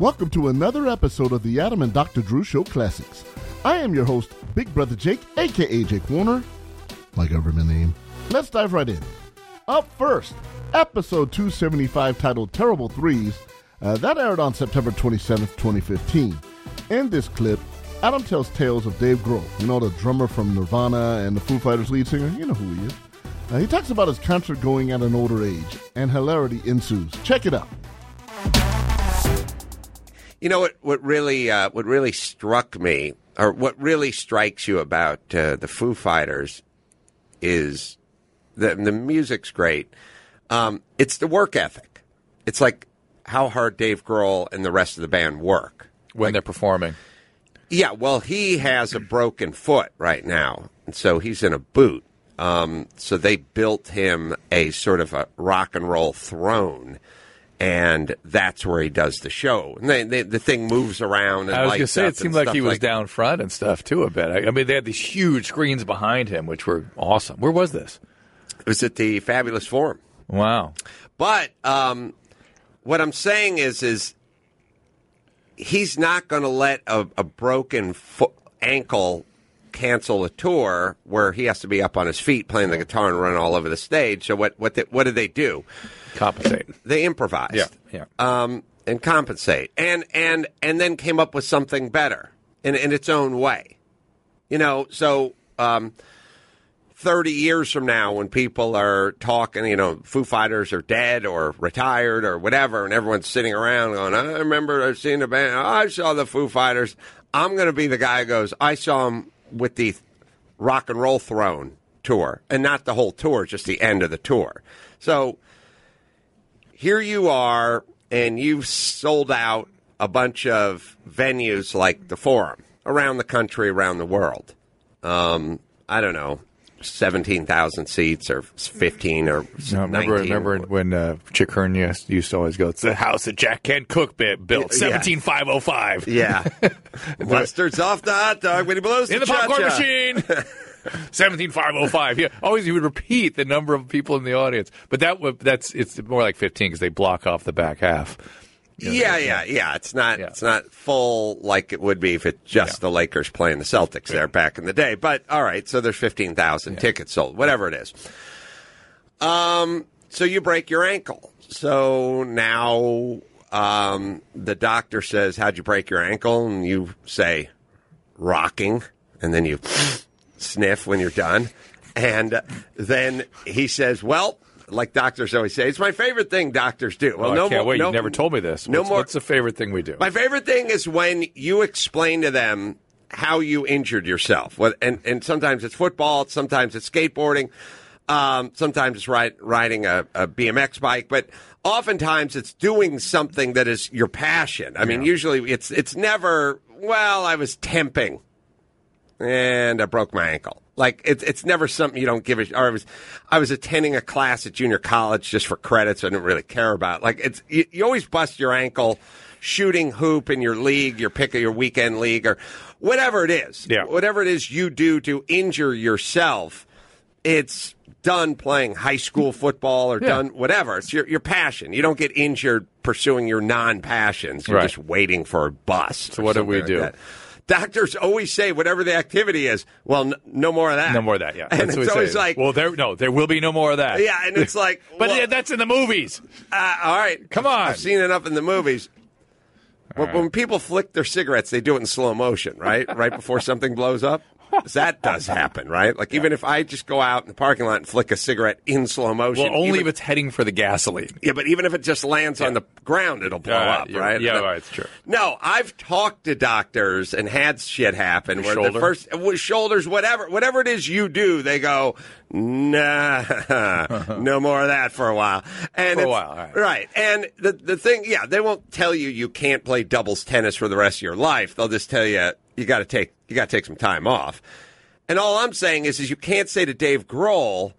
Welcome to another episode of the Adam and Dr. Drew Show Classics. I am your host, Big Brother Jake, aka Jake Warner, my government name. Let's dive right in. Up first, episode 275 titled Terrible Threes. Uh, that aired on September 27th, 2015. In this clip, Adam tells tales of Dave Grohl, you know, the drummer from Nirvana and the Foo Fighters lead singer. You know who he is. Uh, he talks about his concert going at an older age, and hilarity ensues. Check it out. You know what? What really, uh, what really struck me, or what really strikes you about uh, the Foo Fighters, is the the music's great. Um, it's the work ethic. It's like how hard Dave Grohl and the rest of the band work when they're performing. Yeah, well, he has a broken foot right now, and so he's in a boot. Um, so they built him a sort of a rock and roll throne, and that's where he does the show. And they, they, the thing moves around. And I was going to say, it seemed like he was down front and stuff too a bit. I, I mean, they had these huge screens behind him, which were awesome. Where was this? It was at the Fabulous Forum. Wow. But um, what I'm saying is, is he's not going to let a, a broken foot, ankle cancel a tour where he has to be up on his feet playing the guitar and running all over the stage. So what what they, what did they do? Compensate. They improvised. Yeah, yeah. Um, and compensate, and and and then came up with something better in in its own way. You know, so. Um, 30 years from now when people are talking, you know, Foo Fighters are dead or retired or whatever, and everyone's sitting around going, I remember I've seen the band, I saw the Foo Fighters. I'm going to be the guy who goes, I saw them with the Rock and Roll Throne tour, and not the whole tour, just the end of the tour. So here you are, and you've sold out a bunch of venues like the Forum around the country, around the world. Um, I don't know, seventeen thousand seats or fifteen or No, remember, 19. remember when uh, Chick Hearn used used to always go, "It's the house that Jack Kent Cooke built, seventeen five oh five, Yeah, mustard's off the hot dog when he blows in the popcorn cha-cha. machine." Seventeen five oh five. Yeah, always he would repeat the number of people in the audience, but that would that's it's more like fifteen because they block off the back half. Yeah, yeah, yeah. It's not Yeah. it's not full like it would be if it's just the Lakers playing the Celtics there back in the day. But all right, so there's fifteen thousand tickets sold, whatever it is. Um, so you break your ankle. So now um, the doctor says, "How'd you break your ankle?" And you say, "Rocking," and then you sniff when you're done, and then he says, "Well." Like doctors always say, it's my favorite thing doctors do. Well, Oh, no I can't more, wait. no, you never told me this. No what's, more. What's the favorite thing we do? My favorite thing is when you explain to them how you injured yourself. And, and sometimes it's football, sometimes it's skateboarding, um, sometimes it's ride, riding a, a BMX bike, but oftentimes it's doing something that is your passion. I mean, usually it's it's never. Well, I was temping and I broke my ankle. Like it's it's never something you don't give a. Or I was I was attending a class at junior college just for credits. I didn't really care about. Like it's you, you always bust your ankle shooting hoop in your league, your pick of your weekend league, or whatever it is. Yeah. Whatever it is you do to injure yourself, it's done playing high school football or Yeah. done whatever. It's your your passion. You don't get injured pursuing your non passions. You're Right. just waiting for a bust. So what do we do? Doctors always say whatever the activity is. Well, n- no more of that. no more of that. Yeah, and That's it's always say. like, well, there no, there will be no more of that. yeah, and it's like, but well, yeah, that's in the movies. uh, all right, Come on. I've seen enough in the movies. When, when people flick their cigarettes, they do it in slow motion, right? right before something blows up. That does happen, right? Like even if I just go out in the parking lot and flick a cigarette in slow motion, Well, only even- if it's heading for the gasoline. yeah, but even if it just lands on the ground, it'll blow Uh, up, right? yeah, right, it's true. No, I've talked to doctors and had shit happen where the first shoulders, whatever, whatever it is you do, they go, nah, no more of that for a while. And For a while, right. right? And the the thing, yeah, they won't tell you you can't play doubles tennis for the rest of your life. They'll just tell you you got to take you got to take some time off. And all I'm saying is, is you can't say to Dave Grohl.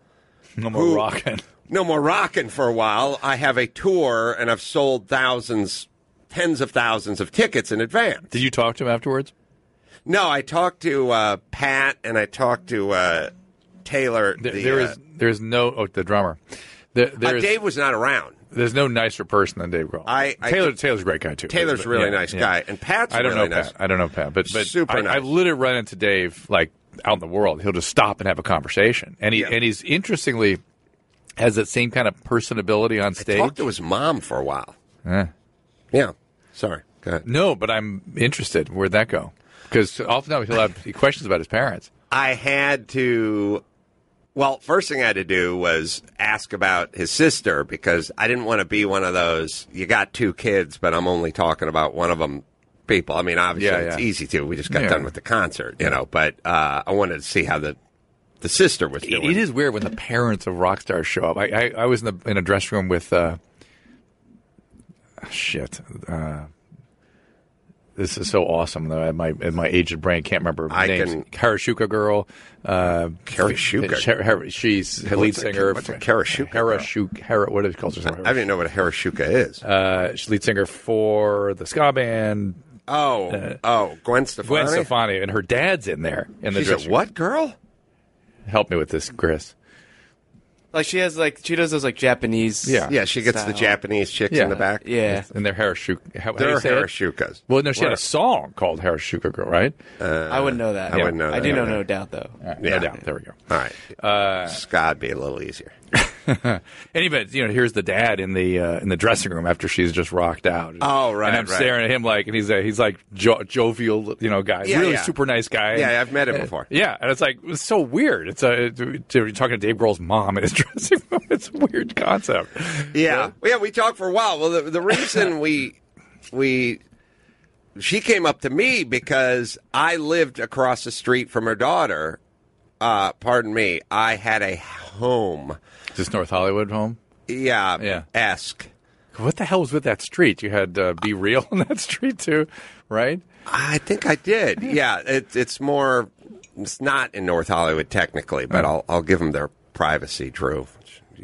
No more Who- rocking. no more rocking for a while. I have a tour and I've sold thousands, tens of thousands of tickets in advance. Did you talk to him afterwards? No, I talked to uh, Pat and I talked to uh, Taylor. There, the, there uh, is there's no oh, the drummer. There, Uh, Dave was not around. there's no nicer person than Dave Grohl. I- I- Taylor Taylor's a great guy too. Taylor's a But, really yeah, nice yeah. guy, and Pat's I don't really know nice. Pat. I don't know Pat, but but Super I, nice. I've literally run into Dave like out in the world. He'll just stop and have a conversation, and he Yeah. and he's interestingly has that same kind of personability on stage. I Talked to his mom for a while. Eh. Yeah. Sorry. Go ahead. No, but I'm interested. Where'd that go? Because oftentimes he'll have questions about his parents. I had to. Well, first thing I had to do was ask about his sister because I didn't want to be one of those. You got two kids, but I'm only talking about one of them. People. I mean, obviously Yeah, it's easy to. We just got Yeah. done with the concert, you know. But uh, I wanted to see how the the sister was doing. it is weird when the parents of rock stars show up. I, I, I was in, the, in a dressing room with uh, shit. Uh, this is so awesome. Though my my aged brain can't remember I names. can- Karashuka girl. Uh, Karashuka? Her- her- she's the lead What's a- singer. what's a Karashuka girl? Karashuka. Hara, what is it called? I don't even know what a Harashuka is. Uh, she's lead singer for the ska band oh, oh, Gwen Stefani. Gwen Stefani, and her dad's in there in the She's a what girl? Help me with this, Chris. Like she has like she does those like Japanese. Yeah. Yeah, she gets the style. Japanese chicks Yeah. in the back. Yeah. And they're Harashuka. How, how do they're say it? Harashukas. Well, no, she had Where? a song called Harashuka Girl, right? I wouldn't know that. I wouldn't know I that do know either. no doubt though. No Yeah. doubt. There we go. All right, uh, Scott be a little easier. Anyway, you know, here's the dad in the uh, in the dressing room after she's just rocked out. Oh, right, And I'm right. staring at him like, and he's a, he's like jo- jovial, you know, guy, Yeah, really yeah. super nice guy. Yeah, I've met him before. Yeah, and it's like it's so weird. It's uh, a uh, you're talking to Dave Grohl's mom in his dressing room. It's a weird concept. Yeah, yeah. We talked for a while. Well, the, the reason we we she came up to me because I lived across the street from her daughter. Uh, pardon me. I had a home. Is this North Hollywood home? Yeah, Yeah. esque. What the hell was with that street? You had uh, B-Real on that street too, right? I think I did. Yeah, it, it's more. It's not in North Hollywood technically, but I'll I'll give them their privacy, Drew.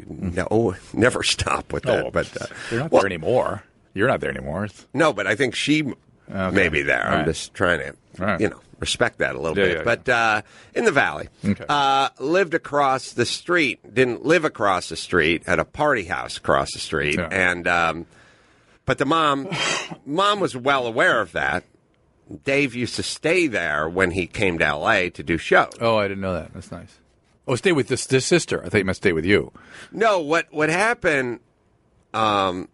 No, never stop with that. Oh, but uh, they're not well, there anymore. You're not there anymore. No, but I think she may be there. All I'm right. just trying to, right. you know, respect that a little Yeah, bit. yeah, but Uh, in the valley, Okay. uh, lived across the street. Didn't live across the street. at a party house across the street, Yeah. and um, but the mom, mom was well aware of that. Dave used to stay there when he came to L.A. to do shows. Oh, I didn't know that. That's nice. Oh, stay with this this sister. I thought you meant stay with you. No, what what happened? Um,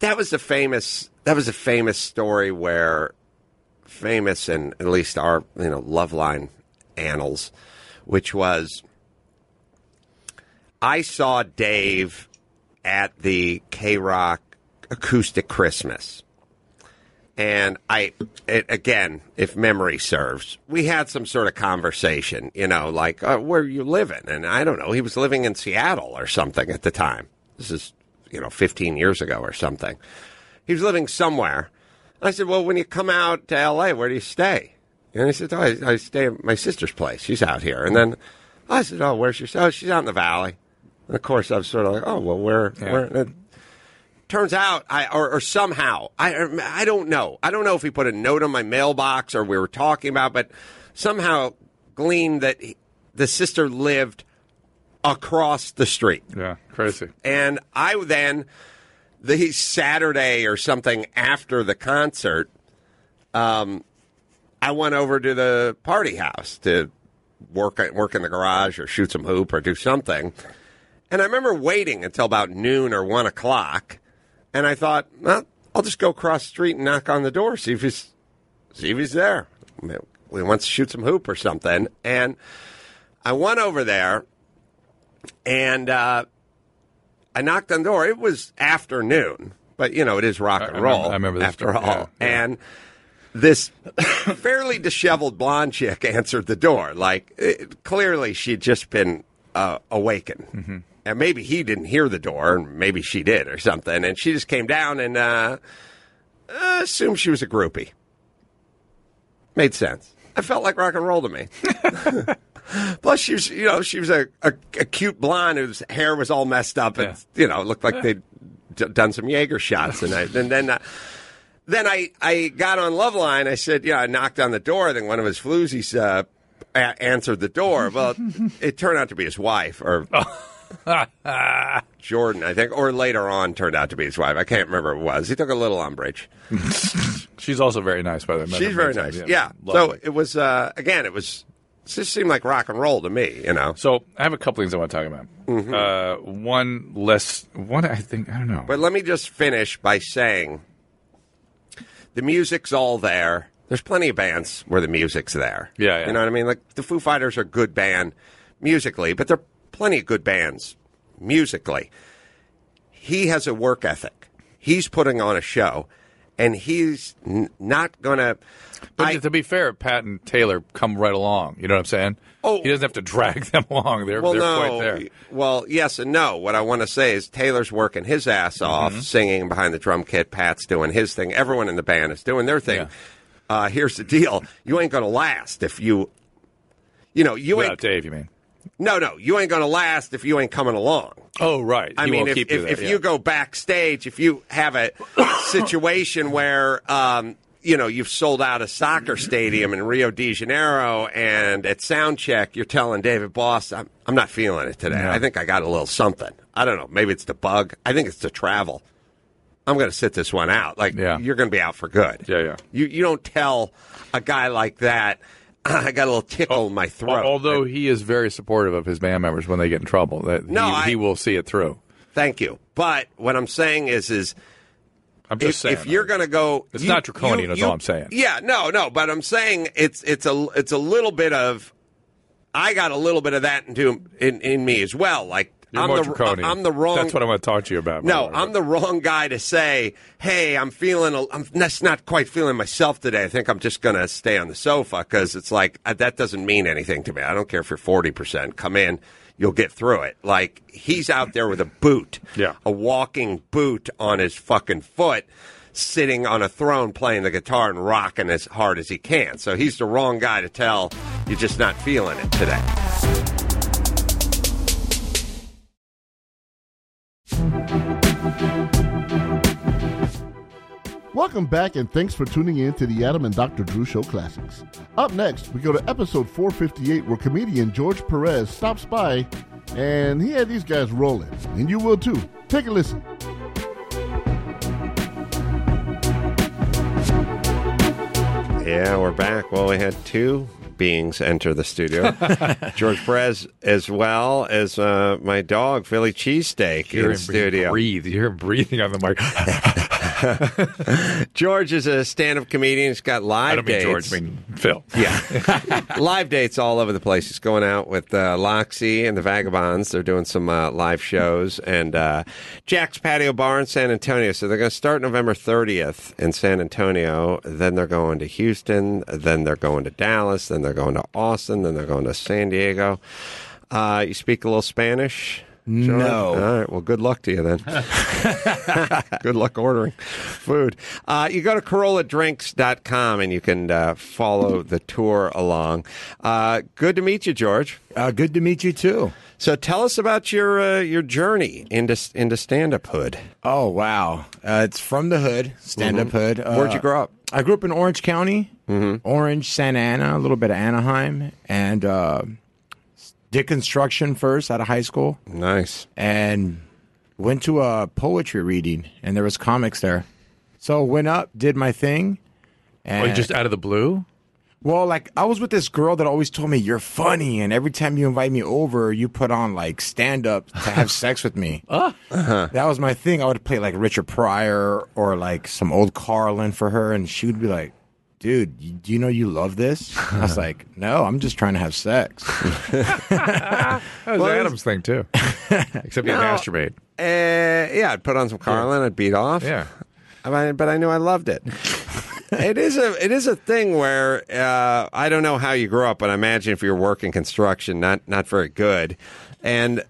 that was a famous that was a famous story where famous in at least our you know Loveline annals, which was I saw Dave at the K Rock acoustic Christmas. And I, it, again, if memory serves, we had some sort of conversation, you know, like, uh, where are you living? And I don't know, he was living in Seattle or something at the time. This is, you know, 15 years ago or something. He was living somewhere. I said, well, when you come out to LA, where do you stay? And he said, oh, I, I stay at my sister's place. She's out here. And then I said, oh, where's your, sister? oh, she's out in the valley. And of course, I was sort of like, oh, well, where, where, and turns out I or, or somehow I I don't know. I don't know if he put a note on my mailbox or we were talking about, but somehow gleaned that he, the sister lived across the street. Yeah, crazy. And I then the Saturday or something after the concert, um, I went over to the party house to work work in the garage or shoot some hoop or do something. And I remember waiting until about noon or one o'clock, and I thought, well, I'll just go across the street and knock on the door, see if he's see if he's there. We wants to shoot some hoop or something, and I went over there, and uh, I knocked on the door. It was afternoon, but you know it is rock and I roll. remember- I remember after story, all, yeah, yeah. and this fairly disheveled blonde chick answered the door. Like it, clearly she'd just been uh, awakened, Mm-hmm. and maybe he didn't hear the door, and maybe she did or something. And she just came down and uh, uh, assumed she was a groupie. Made sense. I felt like rock and roll to me. Plus, she was, you know, she was a, a, a cute blonde whose hair was all messed up, and Yeah. you know, looked like they'd d- done some Jaeger shots. And, I, and then, uh, then I, I got on Loveline. I said, yeah, I knocked on the door. Then one of his floozies uh, a- answered the door. Well, it turned out to be his wife, or Jordan, I think, or later on turned out to be his wife. I can't remember who it was. He took a little umbrage. She's also very nice, by the way. She's very nice. times. Yeah. So it was uh, again. It was. It just seemed like rock and roll to me. You know. So I have a couple things I want to talk about. Mm-hmm. Uh, one less. One I think I don't know. But let me just finish by saying the music's all there. There's plenty of bands where the music's there. Yeah, yeah. You know what I mean? Like the Foo Fighters are a good band musically, but there are plenty of good bands musically. He has a work ethic. He's putting on a show, and he's n- not going to. But to be fair, Pat and Taylor come right along. You know what I'm saying? Oh. he doesn't have to drag them along. They're Well, they're no. quite there. Well, yes and no. What I want to say is Taylor's working his ass Mm-hmm. off, singing behind the drum kit. Pat's doing his thing. Everyone in the band is doing their thing. Yeah. Uh, here's the deal: you ain't going to last if you, you know, you Without ain't. Dave, you mean? No, no, you ain't going to last if you ain't coming along. Oh, right. I He mean, if, if, you if yeah. you go backstage, if you have a situation where, um, you know, you've sold out a soccer stadium in Rio de Janeiro and at sound check, you're telling David Boss, I'm, I'm not feeling it today. No. I think I got a little something. I don't know. Maybe it's the bug. I think it's the travel. I'm going to sit this one out. Like, Yeah. you're going to be out for good. Yeah, yeah. You, you don't tell a guy like that, I got a little tickle in my throat. Although he is very supportive of his band members when they get in trouble, that No, he, I- he will see it through. Thank you. But what I'm saying is, is I'm just if, saying. if you're uh, going to go, It's you- not draconian, you- you- all I'm saying. Yeah, no, no, but I'm saying it's it's a it's a little bit of I got a little bit of that into in, in me as well. Like You're I'm more the draconian. I'm the wrong. That's what I want to talk to you about. no, way. I'm the wrong guy to say, "Hey, I'm feeling. A, I'm just not quite feeling myself today. I think I'm just going to stay on the sofa because it's like uh, that doesn't mean anything to me. I don't care if you're forty percent. Come in, you'll get through it. Like he's out there with a boot, Yeah. a walking boot on his fucking foot, sitting on a throne playing the guitar and rocking as hard as he can. So he's the wrong guy to tell you're just not feeling it today. Welcome back, and thanks for tuning in to the Adam and Dr. Drew Show Classics. Up next, we go to episode 458, where comedian George Perez stops by, and he had these guys rolling, and you will too. Take a listen. Yeah, we're back. Well, we had two beings enter the studio. George Perez, as well as uh, my dog, Philly Cheesesteak, in in studio. Breathe. You're breathing on the mic. George is a stand-up comedian. He's got live I don't mean dates. George. I mean Phil. Yeah. live dates all over the place. He's going out with uh, Loxy and the Vagabonds. They're doing some uh, live shows. And uh, Jack's Patio Bar in San Antonio. So they're going to start November 30th in San Antonio. Then they're going to Houston. Then they're going to Dallas. Then they're going to Austin. Then they're going to San Diego. Uh, you speak a little Spanish? No. All right. Well, good luck to you then. good luck ordering food. Uh, you go to CarollaDrinks.com and you can uh, follow the tour along. Uh, good to meet you, George. Uh, good to meet you too. So tell us about your uh, your journey into into stand up hood. Oh wow, uh, it's from the hood, stand up hood. Uh, Where'd you grow up? I grew up in Orange County, Orange, Santa Ana, a little bit of Anaheim, and uh, did construction first out of high school, Nice. and went to a poetry reading, and there was comics there. So went up, did my thing, oh, and Oh, just out of the blue? Well, like I was with this girl that always told me you're funny, and every time you invite me over, you put on like stand up to have sex with me. Ah. Uh-huh. That was my thing. I would play like Richard Pryor or like some old Carlin for her, and she would be like, "Dude, you, do you know you love this?" I was like, "No, I'm just trying to have sex." That was Adam's thing too. Except you masturbate. Uh, yeah, I'd put on some Carlin. I'd beat off. Yeah. I mean, but I knew I loved it. it is a it is a thing where uh, I don't know how you grew up, but I imagine if you're working construction, not not very good, and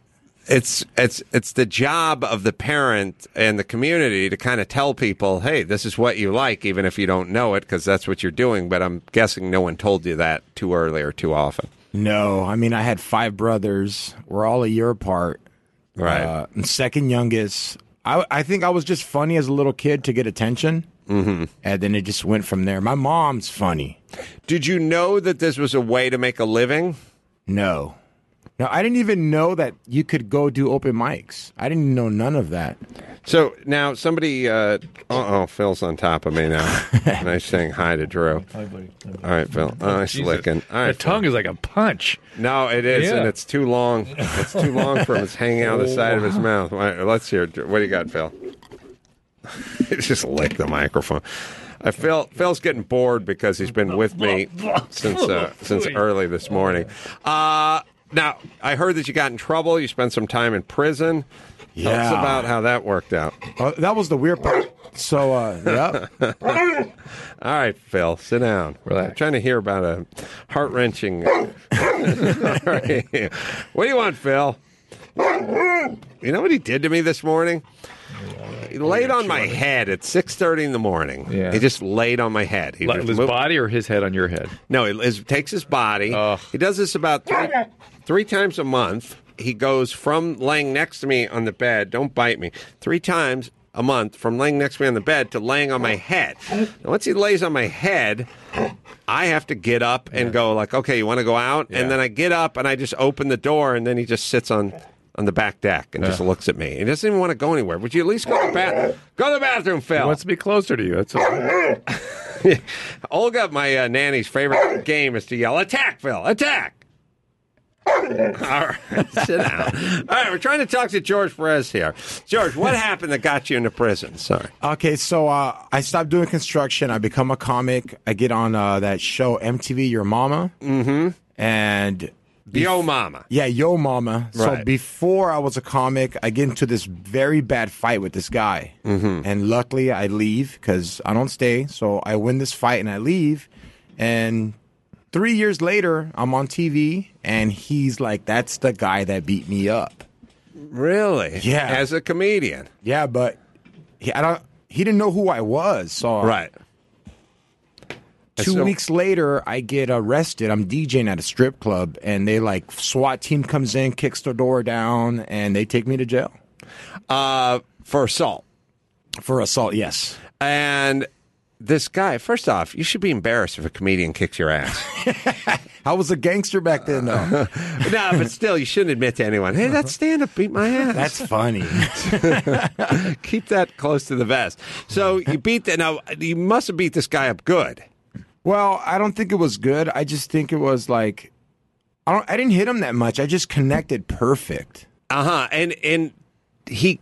it's it's it's the job of the parent and the community to kind of tell people, hey, this is what you like, even if you don't know it, because that's what you're doing. But I'm guessing no one told you that too early or too often. no, I mean I had five brothers. We're all a year apart. Right. Uh, second youngest. I, I think I was just funny as a little kid to get attention. Mm-hmm. And then it just went from there. My mom's funny. Did you know that this was a way to make a living? No. No, I didn't even know that you could go do open mics. I didn't know none of that. So now somebody, uh oh, Phil's on top of me now. nice saying hi to Drew. Hi, buddy. All right, Phil. Oh, nice Jesus. licking. All right, The tongue is like a punch. No, it is, Yeah. and it's too long. It's too long for him. It's hanging out the side of his mouth. All right, let's hear. it. What do you got, Phil? Just lick the microphone. I Phil Phil's getting bored because he's been with me since uh, since early this morning. Uh, now I heard that you got in trouble. You spent some time in prison. Tell us about how that worked out. Uh, that was the weird part. So, uh, yeah. All right, Phil, sit down. Relax. I'm trying to hear about a heart wrenching. What do you want, Phil? You know what he did to me this morning? He laid on my head at six thirty in the morning. Yeah. He just laid on my head. He Like just his moved- body or his head on your head? No, he his, takes his body. Ugh. He does this about three, three times a month. He goes from laying next to me on the bed. Don't bite me. Three times a month from laying next to me on the bed to laying on my head. Now, once he lays on my head, I have to get up and go like, okay, you want to go out? Yeah. And then I get up and I just open the door, and then he just sits on on the back deck and just looks at me. He doesn't even want to go anywhere. Would you at least go to the bath? Go to the bathroom, Phil. He wants to be closer to you. That's all. Olga, my uh, nanny's favorite game is to yell, "Attack, Phil! Attack!" All right, sit down. All right, we're trying to talk to George Perez here. George, what happened that got you into prison? Sorry. Okay, so uh, I stopped doing construction. I become a comic. I get on uh, that show MTV Your Mama. Mm-hmm. And Yo, mama. yeah, Yo Mama. So before I was a comic, I get into this very bad fight with this guy. Mm-hmm. And luckily, I leave because I don't stay. So I win this fight and I leave. And three years later, I'm on TV, and he's like, "That's the guy that beat me up." Really? Yeah. As a comedian. Yeah, but he, I don't. He didn't know who I was. So Right. Two So- weeks later, I get arrested. I'm DJing at a strip club, and they like SWAT team comes in, kicks the door down, and they take me to jail Uh, for assault. for assault. Yes. And this guy, first off, you should be embarrassed if a comedian kicks your ass. I was a gangster back then, though. no, but still, you shouldn't admit to anyone, hey, that stand up beat my ass. That's funny. Keep that close to the vest. So you beat that. now, you must have beat this guy up good. well, I don't think it was good. I just think it was like I don't. I didn't hit him that much. I just connected perfect. Uh huh. And and he,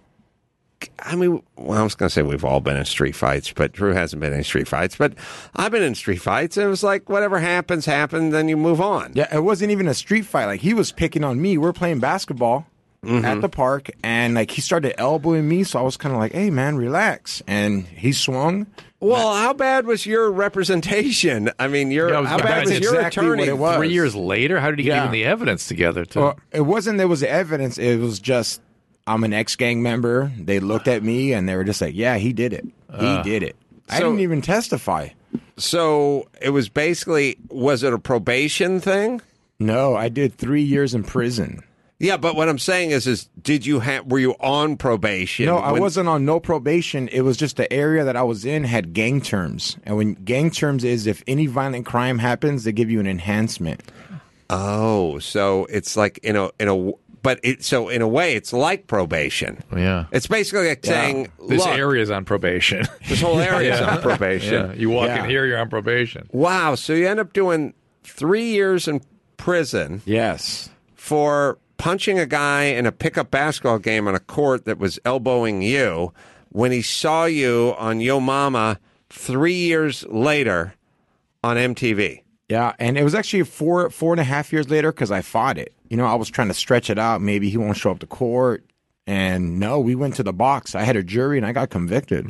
I mean, well, I was going to say we've all been in street fights, but Drew hasn't been in street fights. But I've been in street fights, and it was like whatever happens, happens. Then you move on. Yeah, it wasn't even a street fight. Like he was picking on me. We're playing basketball mm-hmm. at the park, and like he started elbowing me. So I was kind of like, "Hey, man, relax." And he swung. Well, how bad was your representation? I mean, your Yeah, I was how bad was say your exactly what attorney? it was. Three years later, how did he get Yeah. even the evidence together? To, Well, it wasn't there was evidence. It was just I'm an ex gang member. They looked at me and they were just like, "Yeah, he did it. He uh, did it." I So- didn't even testify. So it was basically was it a probation thing? No, I did three years in prison. Yeah, but what I'm saying is, is did you have were you on probation? No, I when- wasn't on no probation. It was just the area that I was in had gang terms. And when gang terms is if any violent crime happens, they give you an enhancement. Oh, so it's like in a in a but it so in a way it's like probation. yeah. It's basically like saying This look, is on probation. this whole area is on probation. yeah. You walk Yeah. in here, you're on probation. Wow, so you end up doing three years in prison Yes. for punching a guy in a pickup basketball game on a court that was elbowing you when he saw you on Yo Mama three years later on MTV. Yeah, and it was actually four four and a half years later because I fought it. You know, I was trying to stretch it out. Maybe he won't show up to court. And no, we went to the box. I had a jury and I got convicted.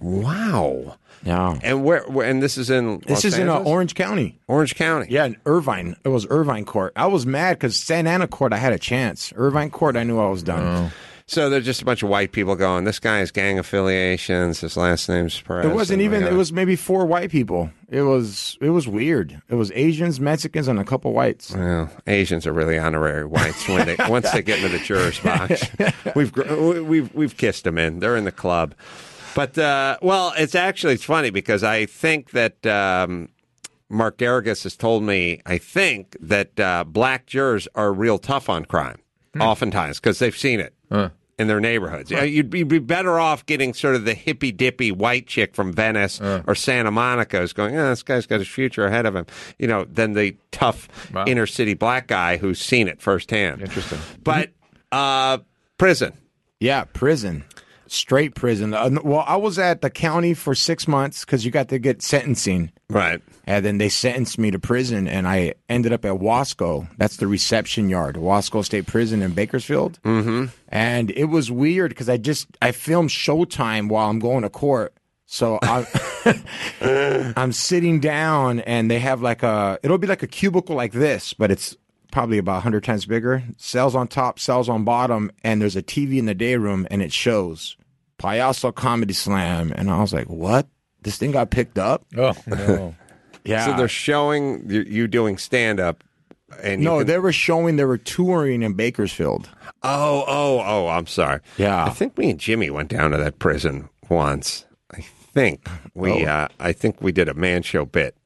Wow. Yeah. And where, where and this is in This Los is in uh, Orange County. Orange County. Yeah, in Irvine. It was Irvine Court. I was mad because Santa Ana Court, I had a chance. Irvine Court, I knew I was done. So there's just a bunch of white people going, this guy has gang affiliations, his last name's Perez. It wasn't even. It was maybe four white people. It was. It was weird. It was Asians, Mexicans, and a couple whites. Well, Asians are really honorary whites when they once they get into the jurors box. We've we've we've kissed them in. They're in the club. But uh, well, it's actually it's funny because I think that um, Mark Geragos has told me, I think, that uh, black jurors are real tough on crime, oftentimes, because they've seen it in their neighborhoods. Yeah, You'd be, be better off getting sort of the hippy dippy white chick from Venice or Santa Monica who's going, oh, this guy's got his future ahead of him, you know, than the tough Wow. inner city black guy who's seen it firsthand. Interesting. But uh, prison. Yeah, prison. Straight prison. Uh, well, I was at the county for six months because you got to get sentencing. Right. And then they sentenced me to prison, and I ended up at Wasco. That's the reception yard, Wasco State Prison in Bakersfield. Mm-hmm. And it was weird because I just I filmed Showtime while I'm going to court. So I, I'm sitting down, and they have like a it'll be like a cubicle like this, but it's probably about 100 times bigger. Cells on top, cells on bottom, and there's a TV in the day room, and it shows Payaso Comedy Slam, and I was like, what? This thing got picked up? Oh no. Yeah. So they're showing you, you doing stand up. And No, can- they were showing they were touring in Bakersfield. Oh, oh, oh, I'm sorry. Yeah. I think me and Jimmy went down to that prison once. I think we Oh. uh, I think we did a man show bit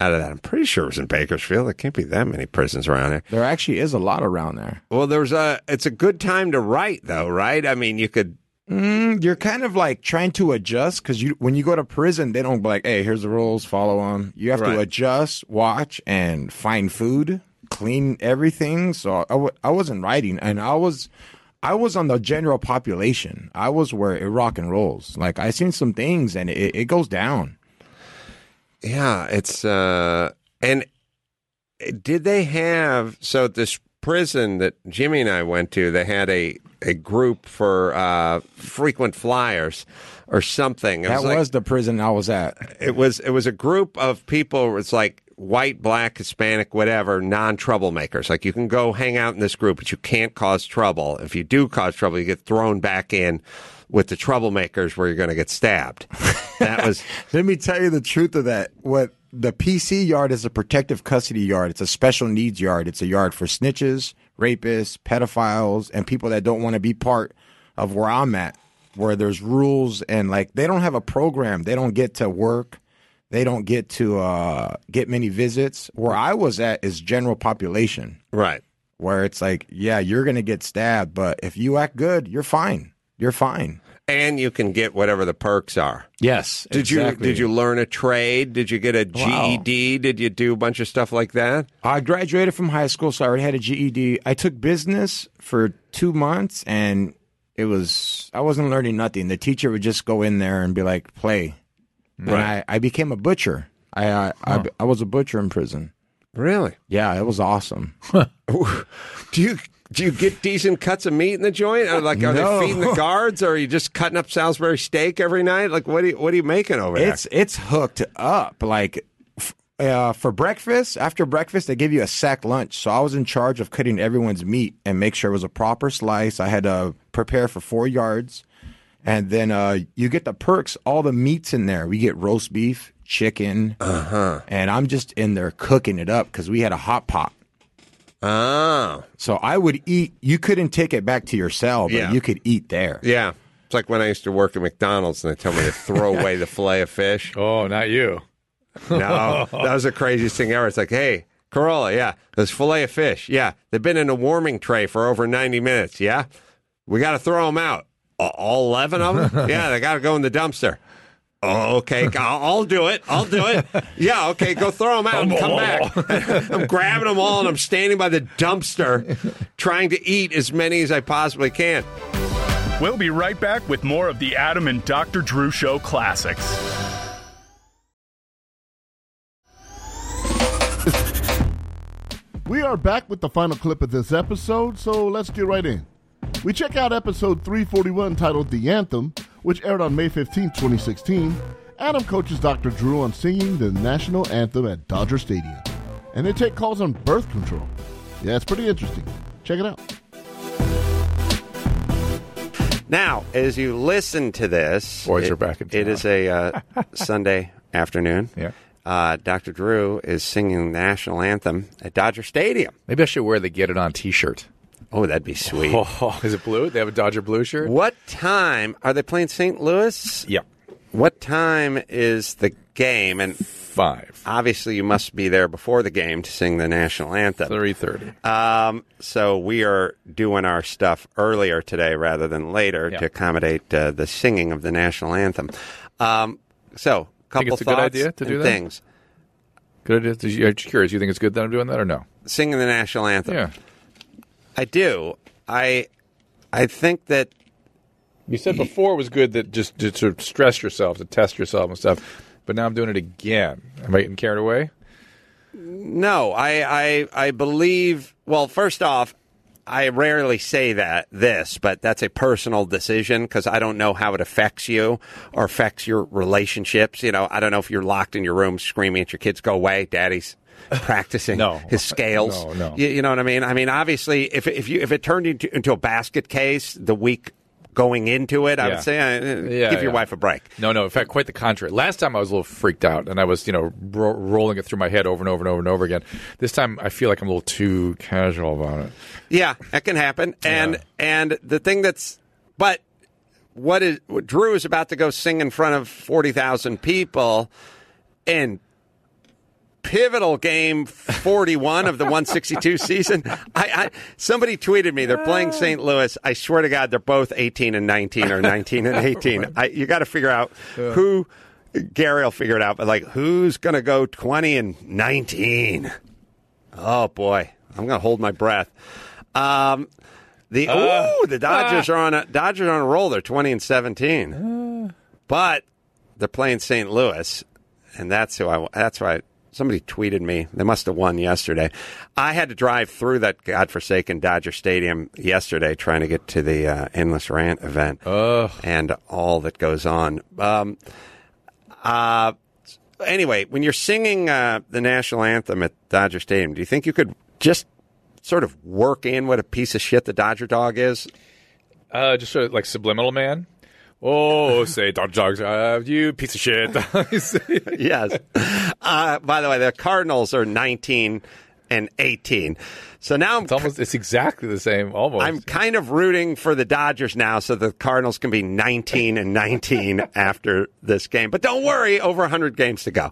out of that. I'm pretty sure it was in Bakersfield. There can't be that many prisons around there. There actually is a lot around there. Well, there's a it's a good time to write though, right? I mean, you could Mm, you're kind of like trying to adjust because you when you go to prison, they don't be like, "Hey, here's the rules, follow them." You have Right. to adjust, watch, and find food, clean everything. So I w- I wasn't writing, and I was. I was on the general population. I was where it rock and rolls. Like I seen some things, and it, it goes down. Yeah, it's uh and did they have so this prison that Jimmy and I went to, they had a a group for uh frequent flyers or something. It That like- was the prison I was at. it was it was a group of people it's like white black hispanic whatever non troublemakers like you can go hang out in this group but you can't cause trouble if you do cause trouble you get thrown back in with the troublemakers where you're going to get stabbed that was Let me tell you the truth of that. What the PC yard is a protective custody yard. It's a special needs yard. It's a yard for snitches, rapists, pedophiles, and people that don't want to be part of where I'm at, where there's rules and like they don't have a program. They don't get to work. They don't get to uh, get many visits. Where I was at is general population, right where it's like, yeah, you're gonna get stabbed, but if you act good, you're fine. You're fine. and you can get whatever the perks are Yes. did you did you learn a trade did you get a Wow. GED did you do a bunch of stuff like that I graduated from high school, so I already had a GED. I took business for two months, and it was I wasn't learning nothing. The teacher would just go in there and be like, "Play," and I, I became a butcher. I, I, I I was a butcher in prison. really Yeah, it was awesome. Do you do you get decent cuts of meat in the joint? Or like are No. they feeding the guards, or are you just cutting up Salisbury steak every night? Like what are you, what are you making over there? It's it's hooked up. Like f- uh, for breakfast, after breakfast, they give you a sack lunch. So I was in charge of cutting everyone's meat and make sure it was a proper slice. I had to prepare for four yards, and then uh, you get the perks. All the meats in there. We get roast beef, chicken, uh-huh. and I'm just in there cooking it up because we had a hot pot. Oh, So I would eat. You couldn't take it back to your cell, but Yeah. you could eat there. yeah. It's like when I used to work at McDonald's and they tell me to throw away the fillet of fish. Oh, not you. No, that was the craziest thing ever. It's like, hey, Carolla, yeah, there's fillet of fish. Yeah, they've been in a warming tray for over 90 minutes. Yeah, we got to throw them out. A- All 11 of them? yeah, they got to go in the dumpster. Oh, okay, I'll, I'll do it. I'll do it. Yeah, okay, go throw them out and come back. I'm grabbing them all and I'm standing by the dumpster trying to eat as many as I possibly can. We'll be right back with more of the Adam and Dr. Drew Show classics. We are back with the final clip of this episode, so let's get right in. We check out episode 341 titled The Anthem, which aired on May 15, 2016. Adam coaches Dr. Drew on singing the national anthem at Dodger Stadium. And they take calls on birth control. Yeah, it's pretty interesting. Check it out. Now, as you listen to this, Boys it- are back in town. is a uh, Sunday afternoon. Yeah. Uh, Dr. Drew is singing the national anthem at Dodger Stadium. Maybe I should wear the Get It On T-shirt. Oh, that'd be sweet. Oh, is it blue? They have a Dodger blue shirt. What time are they playing St. Louis? Yeah, What time is the game? And five. obviously you must be there before the game to sing the national anthem. Three thirty. Um, so we are doing our stuff earlier today rather than later Yeah. to accommodate uh, the singing of the national anthem. Um, so, couple a good idea to do that? things. Good. idea. You- I'm curious. You think it's good that I'm doing that or no? Singing the national anthem. Yeah. I do. I I think that You said before it was good that just to sort of stress yourself, to test yourself and stuff. But now I'm doing it again. Am I getting carried away? No, I, I, I believe. Well, first off, I rarely say that this, but that's a personal decision because I don't know how it affects you or affects your relationships. You know, I don't know if you're locked in your room screaming at your kids, "Go away, Daddy's." Practicing No. his scales, No, no. You, you know what I mean. I mean, obviously, if if you if it turned into, into a basket case the week going into it, I Yeah. would say uh, Yeah, give your yeah. wife a break. No, no. In fact, quite the contrary. Last time I was a little freaked out, and I was, you know, ro- rolling it through my head over and over and over and over again. This time, I feel like I'm a little too casual about it. Yeah, that can happen. And and the thing that's but what is what Drew is about to go sing in front of forty thousand people in pivotal game forty one of the one sixty two season. I, I somebody tweeted me they're playing uh. St. Louis. I swear to God, they're both eighteen and nineteen or nineteen and oh, eighteen. I, you got to figure out who. Gary will figure it out, but like, who's going to go twenty and nineteen? Oh boy, I'm going to hold my breath. Um, the uh. ooh, the Dodgers ah. are on a Dodgers are on a roll. They're 20 and 17, uh. but they're playing St. Louis, and that's who I. That's why somebody tweeted me. They must have won yesterday. I had to drive through that godforsaken Dodger Stadium yesterday trying to get to the uh, Endless Rant event and all that goes on. Um, uh, anyway, when you're singing uh, the national anthem at Dodger Stadium, do you think you could just sort of work in what a piece of shit the Dodger dog is? Uh, just sort of like subliminal man. Oh, say Dodger dogs, uh, you piece of shit. yes. Uh, by the way, the Cardinals are 19 and 18. So now I'm it's almost, it's exactly the same. Almost. I'm kind of rooting for the Dodgers now so the Cardinals can be 19 and 19 after this game. But don't worry, over 100 games to go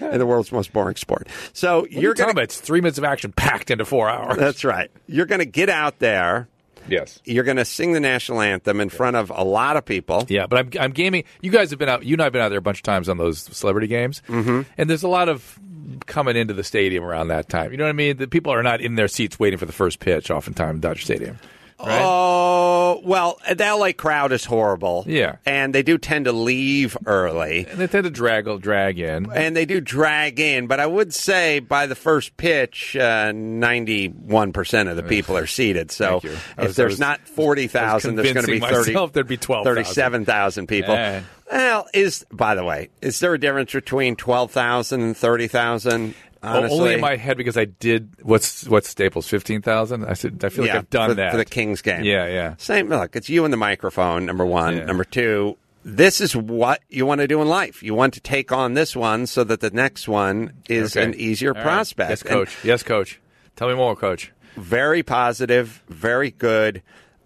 in the world's most boring sport. So What you you're going about? It's three minutes of action packed into four hours. That's right. You're going to get out there. Yes. You're going to sing the national anthem in front of a lot of people. Yeah, but I'm, I'm gaming. You guys have been out. You and I have been out there a bunch of times on those celebrity games, mm-hmm. and there's a lot of coming into the stadium around that time. You know what I mean? The people are not in their seats waiting for the first pitch. Oftentimes, in Dodger Stadium. Right? Oh, well, the LA crowd is horrible. Yeah. And they do tend to leave early. and they tend to drag drag in. And they do drag in, but I would say by the first pitch, uh, ninety-one percent of the people are seated. So. I if there's was- not forty thousand, there's going to be 30, myself there'd be 12,000. 37,000 people. Eh. Well, is by the way, is there a difference between twelve thousand and thirty thousand? Honestly, Only in my head because I did what's what's Staples fifteen thousand. I said I feel like I've done for, that for the Kings game. Yeah, yeah. Same. Look, it's you and the microphone. Number one. Yeah. Number two. This is what you want to do in life. You want to take on this one so that the next one is Okay. an easier All right. prospect. Yes, And coach. yes, coach. Tell me more, coach. very positive, very good.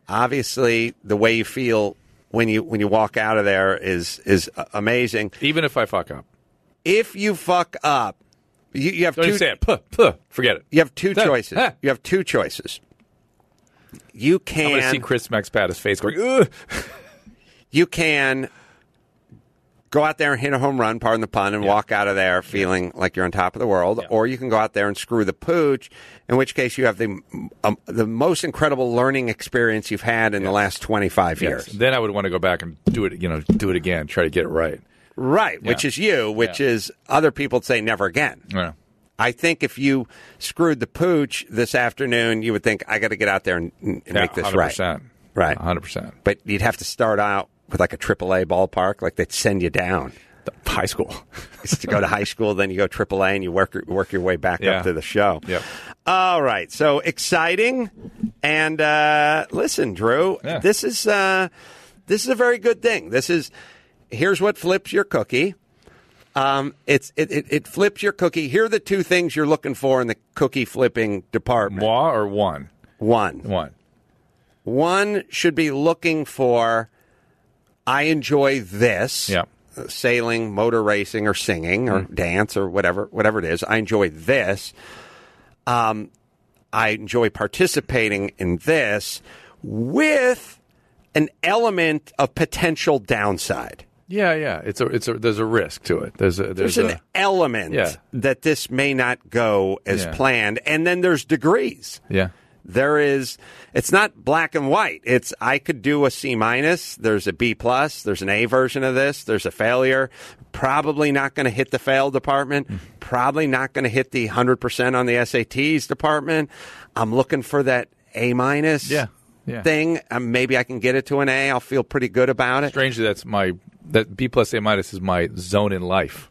Obviously, the way you feel when you when you walk out of there is is amazing. Even if I fuck up, If you fuck up, you, you have don't two. say it. Puh, puh. Forget it. You have two Ah, choices. ah. You have two choices. You I'm going to see can Chris Max Pattis' face going. Ugh. you can go out there and hit a home run, pardon the pun, and walk out of there feeling like you're on top of the world, or you can go out there and screw the pooch. In which case, you have the um, the most incredible learning experience you've had in the last 25 years. Then I would want to go back and do it. You know, do it again. Try to get it right. Right, which is you, which Yeah. is other people say never again. Yeah. I think if you screwed the pooch this afternoon, you would think I got to get out there and, and make this right. 100%. Right. 100%. But you'd have to start out with like a AAA ballpark, like they'd send you down. The high school. To go to high school, then you go AAA, and you work your- work your way back Yeah. up to the show. Yep. All right, so exciting, and uh, listen, Drew, Yeah. this is uh, this is a very good thing. This is here's what flips your cookie. Um, it's it, it, it flips your cookie. Here are the two things you're looking for in the cookie flipping department. Moi or one? One, One. one should be looking for. I enjoy this. Yeah. sailing, motor racing, or singing, or dance, or whatever whatever it is. I enjoy this. Um, I enjoy participating in this with an element of potential downside. Yeah, yeah. It's a it's a there's a risk to it. There's a there's, There's an a element Yeah. that this may not go as Yeah. planned, and then there's degrees. yeah. There is. It's not black and white. It's I could do a C minus. There's a B plus. There's an A version of this. There's a failure. Probably not going to hit the fail department. Hmm. Probably not going to hit the hundred percent on the SATs department. I'm looking for that A minus. Yeah, yeah. Thing. Um, maybe I can get it to an A. I'll feel pretty good about it. Strangely, that's my that B plus A minus is my zone in life.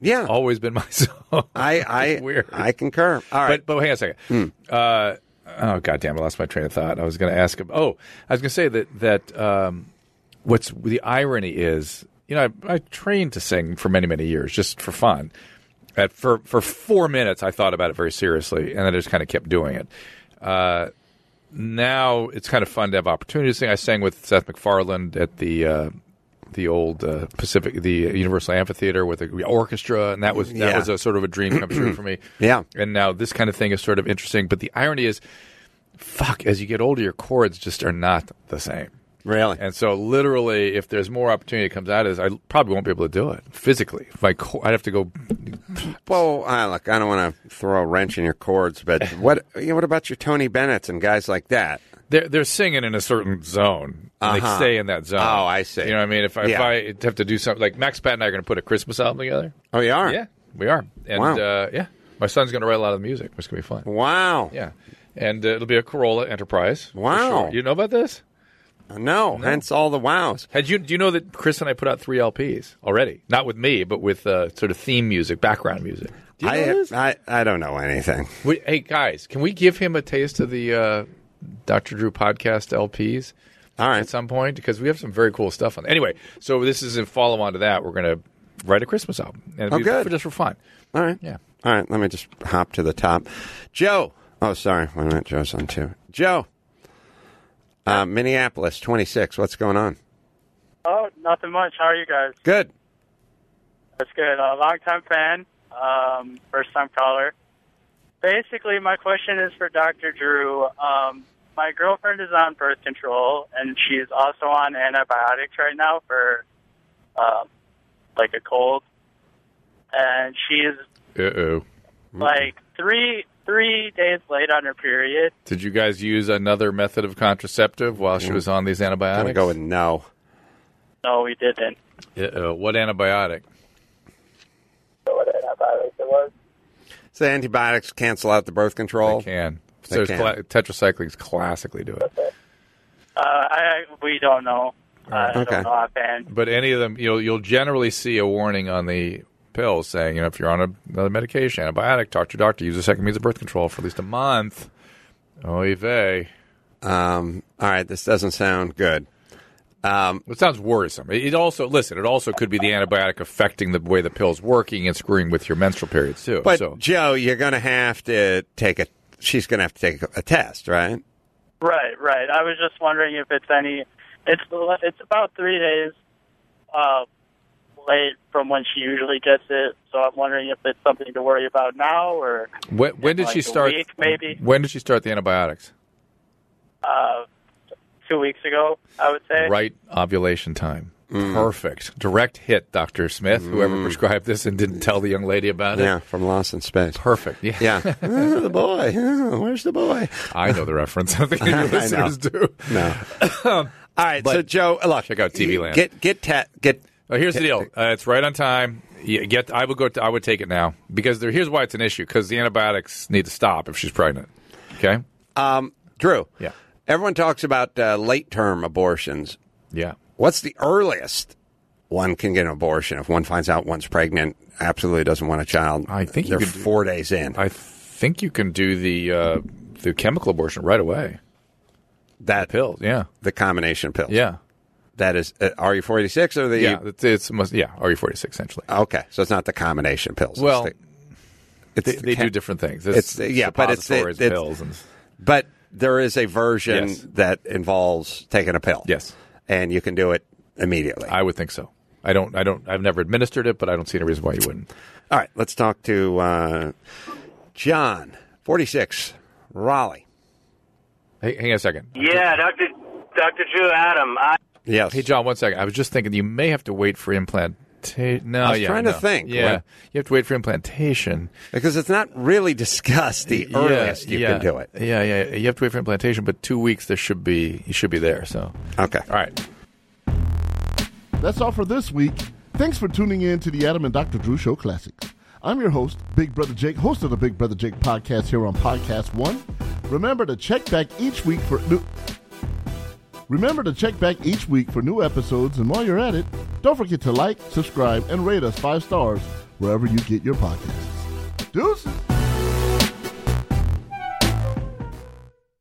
Yeah. Always been my zone. I I weird. I concur. All right. But but hang on a second. Uh, oh god damn! I lost my train of thought. I was going to ask him. Oh, I was going to say that that um, what's the irony is, you know, I, I trained to sing for many many years just for fun. At for for four minutes, I thought about it very seriously, and then I just kind of kept doing it. Uh, now it's kind of fun to have opportunities. to sing. I sang with Seth MacFarlane at the. Uh, the old uh, Pacific, the Universal Amphitheater with the orchestra, and that was that Yeah. was a sort of a dream come true for me. Yeah. And now this kind of thing is sort of interesting. But the irony is, fuck, as you get older, your chords just are not the same. really. And so, literally, if there's more opportunity that comes out of this, I probably won't be able to do it physically. Co- I'd have to go. Well, uh, look, I don't want to throw a wrench in your chords, but what you know, what about your Tony Bennett's and guys like that? They're they're singing in a certain zone. and They Uh-huh. stay in that zone. Oh, I see. You know what I mean? If I, Yeah. if I have to do something like Max Pat and I are going to put a Christmas album together. Oh, you are? Yeah, we are. And Wow. uh, yeah, my son's going to write a lot of the music. It's going to be fun. Wow. Yeah, and uh, it'll be a Carolla Enterprise. Wow. sure. You know about this? No, hence all the wows. Had you do you know that Chris and I put out three LPs already? Not with me, but with uh, sort of theme music, background music. Do you know I? I I don't know anything. We- hey guys, can we give him a taste of the uh, Dr. Drew podcast LPs All right. at some point? Because we have some very cool stuff on. There. Anyway, so this is a follow on to that. We're going to write a Christmas album, and it'll Oh, be good. for, just for fun. All right. Yeah. All right. Let me just hop to the top. Joe. Oh, sorry. Wait a minute. Joe's on too. Joe. Uh, Minneapolis, 26. What's going on? Oh, nothing much. How are you guys? Good. That's good. A long time fan, um, first time caller. Basically, my question is for Dr. Drew. Um, my girlfriend is on birth control, and she's also on antibiotics right now for um, like a cold. And she's Uh oh. like three three days late on her period. Did you guys use another method of contraceptive while she was on these I'm antibiotics? going to go with no. No, we didn't. Uh-oh. What antibiotic? So what antibiotics it was? So antibiotics cancel out the birth control. They can. They So can. cla- tetracyclines classically do it. Uh, I we don't know. I Okay. don't know offhand. But any of them, you'll you'll generally see a warning on the pills saying, you know, if you're on a, another medication, antibiotic, talk to your doctor. Use a second means of birth control for at least a month. Oy vey. Um, all right. This doesn't sound good. Um, It sounds worrisome. It it also listen. It also could be the antibiotic affecting the way the pill's working and screwing with your menstrual periods too. but so Joe, you're going to have to take a. She's going to have to take a, a test, right? Right, right. I was just wondering if it's any. It's it's about three days uh, late from when she usually gets it, so I'm wondering if it's something to worry about now or when, when did like she start? week, maybe? When did she start the antibiotics? uh, two weeks ago. I would say. Right ovulation time. Perfect. Direct hit, Doctor Smith. Whoever prescribed this and didn't tell the young lady about it. Yeah, from Lost in Space. Perfect. Yeah. Yeah. Oh, the boy. Oh, where's the boy? I know the reference. I think your listeners do. No. All right. so Joe, look, Check out TV Land. Get get te- get. Oh, here's the deal. Uh, it's right on time. You get. I would go. To, I would take it now because there, here's why it's an issue. Because the antibiotics need to stop if she's pregnant. Okay. Um, Drew. Yeah. Everyone talks about uh, late term abortions. Yeah. What's the earliest one can get an abortion if one finds out one's pregnant, absolutely doesn't want a child? I think you they're could do- four days in. I think you can do the uh, the chemical abortion right away. that pill, Yeah. the combination pill, Yeah. That is uh, RU forty six or the Yeah. It's, it's must, yeah. RE forty six essentially. okay. So it's not the combination pills. It's Well, the- it's They, the they do different things. it's- yeah, but it's- it's- pills and But there is a version Yes. that involves taking a pill. Yes. and you can do it immediately. I would think so. I don't. I don't. I've never administered it, but I don't see any reason why you wouldn't. All right, let's talk to uh, John, 46, Raleigh. Hey, hang on a second. Yeah, Doctor Doctor Drew Adam. I Yes. Hey, John, one second. I was just thinking you may have to wait for implantation. No, I was yeah, trying to think. Yeah, What- you have to wait for implantation. Because it's not really discussed the earliest you yeah. can do it. Yeah, yeah. You have to wait for implantation, but two weeks there should be you should be there. So, Okay. all right. That's all for this week. Thanks for tuning in to the Adam and Dr. Drew Show Classics. I'm your host, Big Brother Jake, host of the Big Brother Jake podcast here on Podcast One. Remember to check back each week for new. Remember to check back each week for new episodes, and while you're at it, don't forget to like, subscribe, and rate us five stars wherever you get your podcasts. Deuces.